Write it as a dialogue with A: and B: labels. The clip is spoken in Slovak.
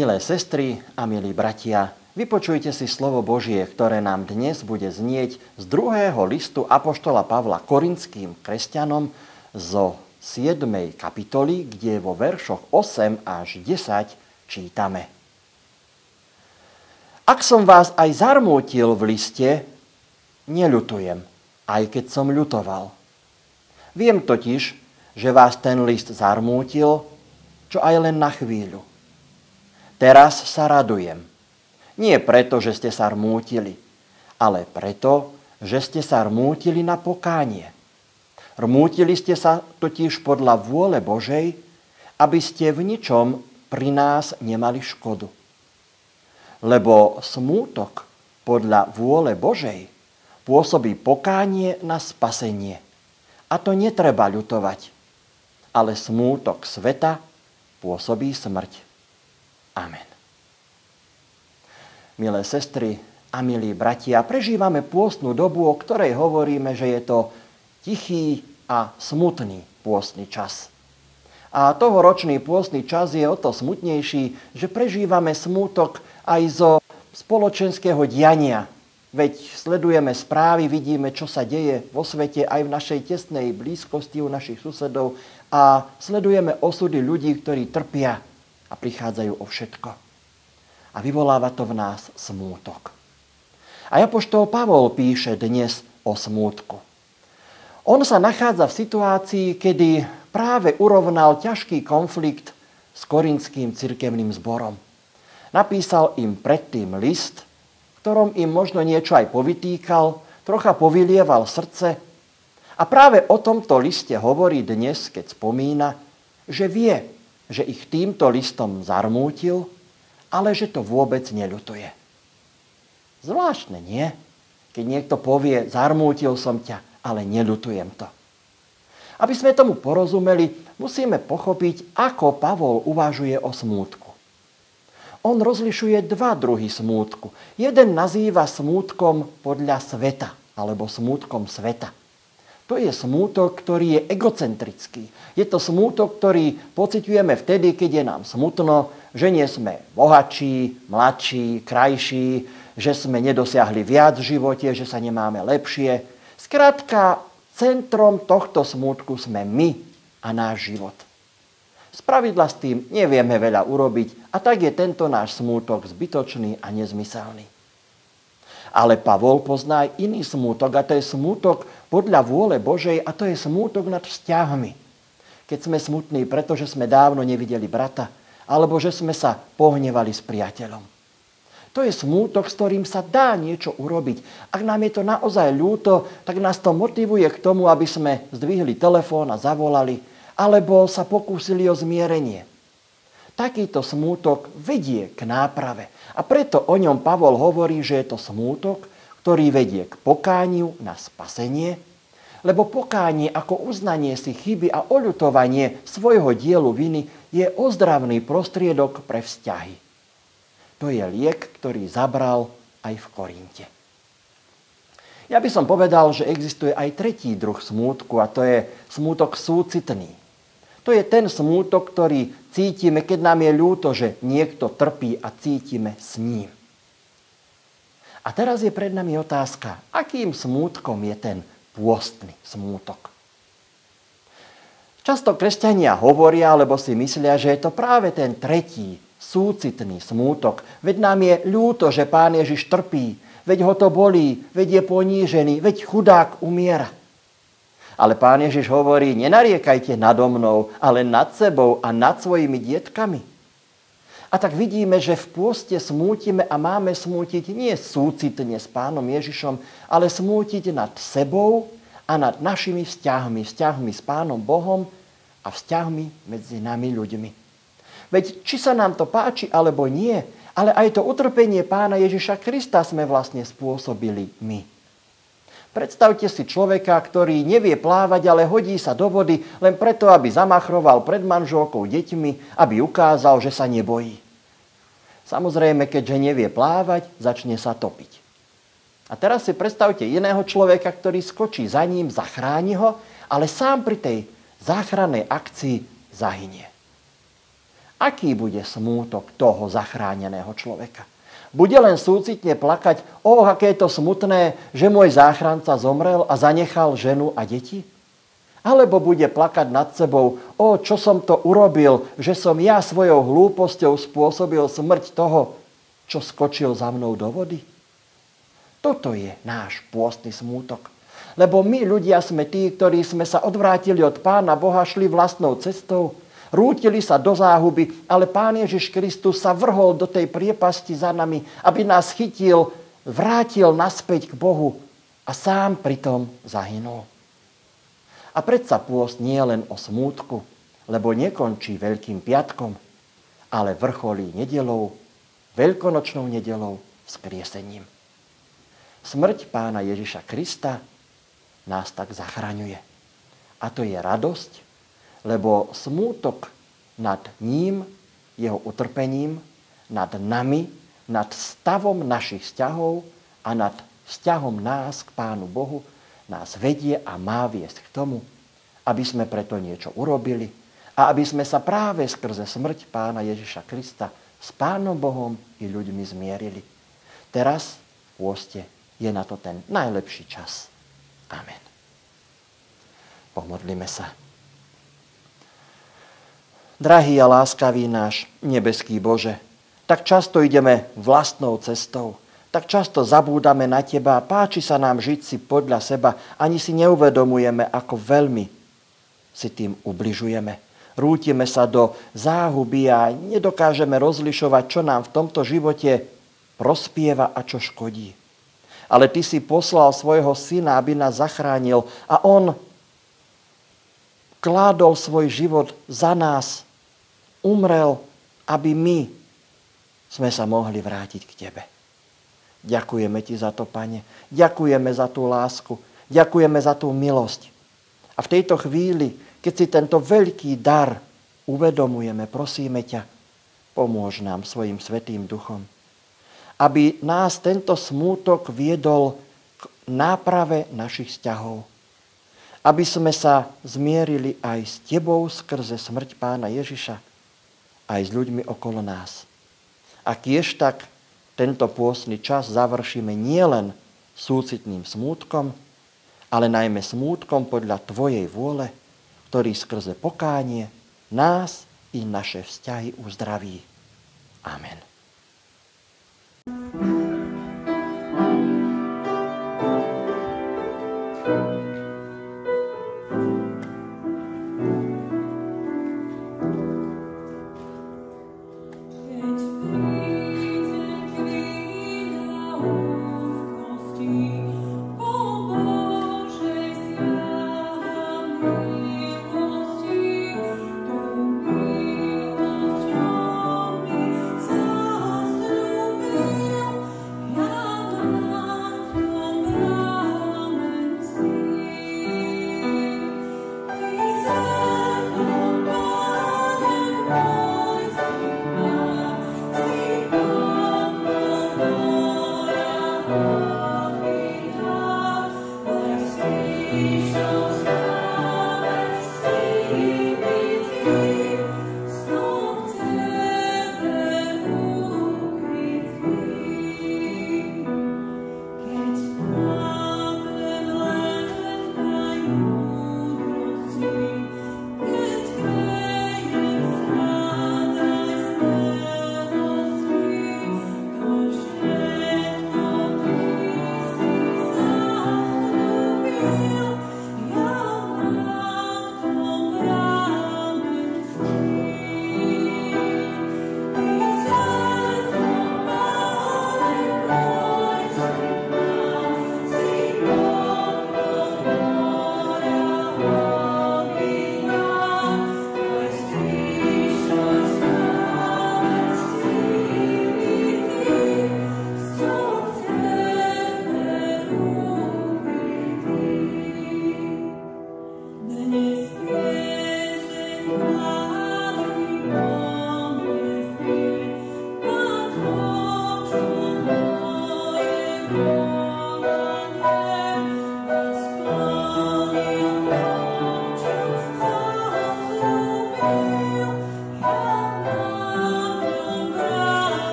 A: Milé sestry a milí bratia, vypočujte si slovo Božie, ktoré nám dnes bude znieť z druhého listu Apoštola Pavla korinským kresťanom zo 7. kapitoly, kde vo veršoch 8 až 10 čítame. Ak som vás aj zarmútil v liste, neľutujem, aj keď som ľutoval. Viem totiž, že vás ten list zarmútil, čo aj len na chvíľu. Teraz sa radujem. Nie preto, že ste sa rmútili, ale preto, že ste sa rmútili na pokánie. Rmútili ste sa totiž podľa vôle Božej, aby ste v ničom pri nás nemali škodu. Lebo smútok podľa vôle Božej pôsobí pokánie na spasenie. A to netreba ľutovať. Ale smútok sveta pôsobí smrť. Amen. Milé sestry a milí bratia, prežívame pôstnu dobu, o ktorej hovoríme, že je to tichý a smutný pôstny čas. A tohoročný pôstny čas je o to smutnejší, že prežívame smútok aj zo spoločenského diania. Veď sledujeme správy, vidíme, čo sa deje vo svete aj v našej tesnej blízkosti u našich susedov a sledujeme osudy ľudí, ktorí trpia a prichádzajú o všetko a vyvoláva to v nás smútok. A Apoštol Pavol píše dnes o smútku. On sa nachádza v situácii, kedy práve urovnal ťažký konflikt s korinským cirkevným zborom. Napísal im predtým list, ktorom im možno niečo aj povytýkal, trocha povylieval srdce. A práve o tomto liste hovorí dnes, keď spomína, že vie, že ich týmto listom zarmútil ale že to vôbec neľutuje. Zvláštne, nie? Keď niekto povie, zarmútil som ťa, ale neľutujem to. Aby sme tomu porozumeli, musíme pochopiť, ako Pavol uvažuje o smútku. On rozlišuje dva druhy smútku. Jeden nazýva smútkom podľa sveta, alebo smútkom sveta. To je smútok, ktorý je egocentrický. Je to smútok, ktorý pociťujeme vtedy, keď je nám smutno, že nie sme bohatší, mladší, krajší, že sme nedosiahli viac v živote, že sa nemáme lepšie. Skrátka, centrom tohto smútku sme my a náš život. Spravidla s tým nevieme veľa urobiť a tak je tento náš smútok zbytočný a nezmyselný. Ale Pavol pozná aj iný smútok a to je smútok podľa vôle Božej a to je smútok nad vzťahmi. Keď sme smutní, pretože sme dávno nevideli brata, alebo že sme sa pohnevali s priateľom. To je smútok, s ktorým sa dá niečo urobiť. Ak nám je to naozaj ľúto, tak nás to motivuje k tomu, aby sme zdvihli telefón a zavolali, alebo sa pokúsili o zmierenie. Takýto smútok vedie k náprave. A preto o ňom Pavol hovorí, že je to smútok, ktorý vedie k pokániu na spasenie, lebo pokánie ako uznanie si chyby a oľutovanie svojho dielu viny je ozdravný prostriedok pre vzťahy. To je liek, ktorý zabral aj v Korinte. Ja by som povedal, že existuje aj tretí druh smútku a to je smútok súcitný. To je ten smútok, ktorý cítime, keď nám je ľúto, že niekto trpí a cítime s ním. A teraz je pred nami otázka, akým smútkom je ten pôstny smútok. Často kresťania hovoria, alebo si myslia, že je to práve ten tretí, súcitný smútok. Veď nám je ľúto, že pán Ježiš trpí, veď ho to bolí, veď je ponížený, veď chudák umiera. Ale pán Ježiš hovorí, nenariekajte nado mnou, ale nad sebou a nad svojimi dietkami. A tak vidíme, že v pôste smútime a máme smútiť nie súcitne s pánom Ježišom, ale smútiť nad sebou a nad našimi vzťahmi, vzťahmi s pánom Bohom a vzťahmi medzi nami ľuďmi. Veď či sa nám to páči alebo nie, ale aj to utrpenie pána Ježiša Krista sme vlastne spôsobili my. Predstavte si človeka, ktorý nevie plávať, ale hodí sa do vody len preto, aby zamachroval pred manželkou deťmi, aby ukázal, že sa nebojí. Samozrejme, keďže nevie plávať, začne sa topiť. A teraz si predstavte iného človeka, ktorý skočí za ním, zachráni ho, ale sám pri tej záchrannej akcii zahynie. Aký bude smútok toho zachráneného človeka? Bude len súcitne plakať, o, aké je to smutné, že môj záchranca zomrel a zanechal ženu a deti? Alebo bude plakať nad sebou, o, čo som to urobil, že som ja svojou hlúposťou spôsobil smrť toho, čo skočil za mnou do vody? Toto je náš pôstny smútok. Lebo my ľudia sme tí, ktorí sme sa odvrátili od Pána Boha, šli vlastnou cestou, rútili sa do záhuby, ale Pán Ježiš Kristus sa vrhol do tej priepasti za nami, aby nás chytil, vrátil naspäť k Bohu a sám pritom zahynul. A predsa pôst nie je len o smútku, lebo nekončí Veľkým piatkom, ale vrcholí nedelou, veľkonočnou nedelou, skriesením. Smrť pána Ježiša Krista nás tak zachraňuje. A to je radosť, lebo smútok nad ním, jeho utrpením, nad nami, nad stavom našich vzťahov a nad vzťahom nás k Pánu Bohu nás vedie a má viesť k tomu, aby sme preto niečo urobili a aby sme sa práve skrze smrť Pána Ježiša Krista s Pánom Bohom i ľuďmi zmierili. Teraz v pôste je na to ten najlepší čas. Amen. Pomodlíme sa. Drahý a láskavý náš nebeský Bože, tak často ideme vlastnou cestou, tak často zabúdame na Teba a páči sa nám žiť si podľa seba, ani si neuvedomujeme, ako veľmi si tým ubližujeme. Rútime sa do záhuby a nedokážeme rozlišovať, čo nám v tomto živote prospieva a čo škodí. Ale Ty si poslal svojho syna, aby nás zachránil a On kládol svoj život za nás umrel, aby my sme sa mohli vrátiť k Tebe. Ďakujeme Ti za to, Pane. Ďakujeme za tú lásku. Ďakujeme za tú milosť. A v tejto chvíli, keď si tento veľký dar uvedomujeme, prosíme ťa, pomôž nám svojim svetým duchom, aby nás tento smútok viedol k náprave našich vzťahov. Aby sme sa zmierili aj s Tebou skrze smrť Pána Ježiša, aj s ľuďmi okolo nás. A kiež tak tento pôstny čas završíme nielen súcitným smútkom, ale najmä smútkom podľa Tvojej vôle, ktorý skrze pokánie nás i naše vzťahy uzdraví. Amen.